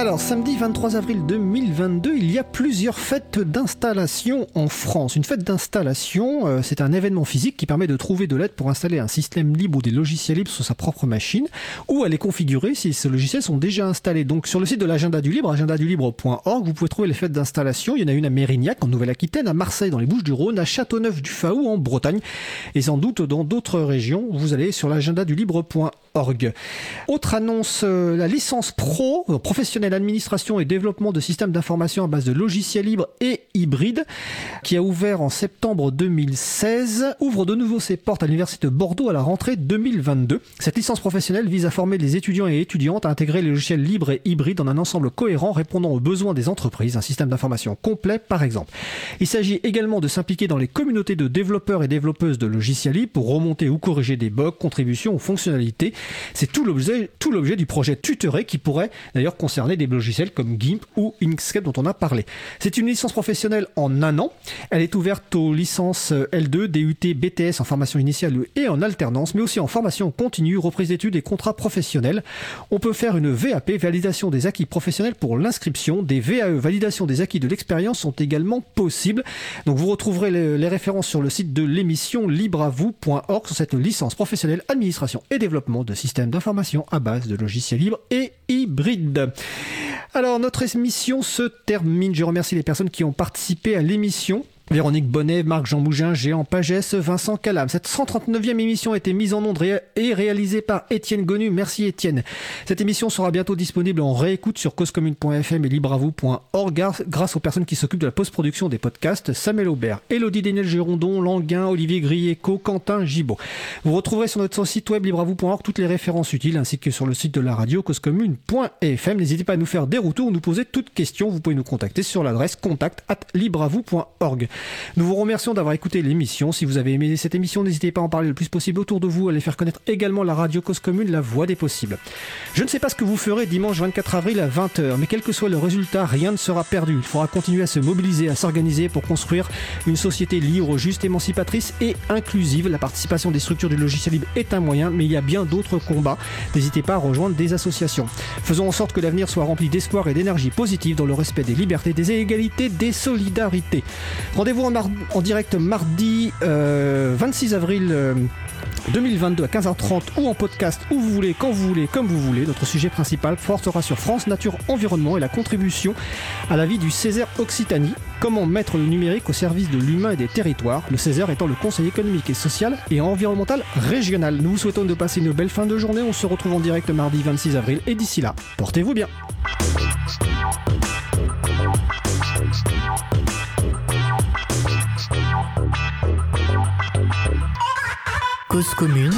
Alors, samedi 23 avril 2022, il y a plusieurs fêtes d'installation en France. Une fête d'installation, euh, c'est un événement physique qui permet de trouver de l'aide pour installer un système libre ou des logiciels libres sur sa propre machine ou à les configurer si ces logiciels sont déjà installés. Donc, sur le site de l'agenda du libre, agendadulibre.org, vous pouvez trouver les fêtes d'installation. Il y en a une à Mérignac, en Nouvelle-Aquitaine, à Marseille, dans les Bouches-du-Rhône, à Châteauneuf-du-Faou, en Bretagne, et sans doute dans d'autres régions. Vous allez sur l'agendadulibre.org. Autre annonce, euh, la licence pro, euh, professionnelle administration et développement de systèmes d'information à base de logiciels libres et hybrides, qui a ouvert en septembre 2016, ouvre de nouveau ses portes à l'Université de Bordeaux à la rentrée 2022. Cette licence professionnelle vise à former les étudiants et étudiantes à intégrer les logiciels libres et hybrides en un ensemble cohérent répondant aux besoins des entreprises, un système d'information complet par exemple. Il s'agit également de s'impliquer dans les communautés de développeurs et développeuses de logiciels libres pour remonter ou corriger des bugs, contributions ou fonctionnalités. C'est tout l'objet, tout l'objet du projet Tutoré qui pourrait d'ailleurs concerner des logiciels comme GIMP ou Inkscape dont on a parlé. C'est une licence professionnelle en un an. Elle est ouverte aux licences L2, DUT, BTS en formation initiale et en alternance, mais aussi en formation continue, reprise d'études et contrats professionnels. On peut faire une VAP, validation des acquis professionnels pour l'inscription. Des VAE, validation des acquis de l'expérience sont également possibles. Donc vous retrouverez les, références sur le site de l'émission libreavou.org sur cette licence professionnelle administration et développement de systèmes d'information à base de logiciels libres et hybrides. Alors notre émission se termine. Je remercie les personnes qui ont participé à l'émission. Véronique Bonnet, Marc-Jean Mougin, Géant Pagès, Vincent Calam. Cette 139e émission a été mise en onde et réalisée par Étienne Gonu. Merci Étienne. Cette émission sera bientôt disponible en réécoute sur causecommune.fm et libravou.org grâce aux personnes qui s'occupent de la post-production des podcasts Samuel Aubert, Elodie Daniel Gérondon, Languin, Olivier Grieco, Quentin Gibaud. Vous retrouverez sur notre site web libravou.org toutes les références utiles ainsi que sur le site de la radio causecommune.fm. N'hésitez pas à nous faire des retours, nous poser toutes questions. Vous pouvez nous contacter sur l'adresse contact at libravou.org. Nous vous remercions d'avoir écouté l'émission. Si vous avez aimé cette émission, n'hésitez pas à en parler le plus possible autour de vous, à les faire connaître également la radio Cause Commune, la voix des possibles. Je ne sais pas ce que vous ferez dimanche 24 avril à 20h, mais quel que soit le résultat, rien ne sera perdu. Il faudra continuer à se mobiliser, à s'organiser pour construire une société libre, juste, émancipatrice et inclusive. La participation des structures du logiciel libre est un moyen, mais il y a bien d'autres combats. N'hésitez pas à rejoindre des associations. Faisons en sorte que l'avenir soit rempli d'espoir et d'énergie positive dans le respect des libertés, des égalités, des solidarités. Rendez-vous en, direct mardi euh, 26 avril. Euh, 2022 à 15h30 ou en podcast où vous voulez, quand vous voulez, comme vous voulez. Notre sujet principal portera sur France Nature Environnement et la contribution à la vie du Césaire Occitanie. Comment mettre le numérique au service de l'humain et des territoires, le Césaire étant le conseil économique et social et environnemental régional. Nous vous souhaitons de passer une belle fin de journée. On se retrouve en direct mardi 26 avril et d'ici là, portez-vous bien. Cause commune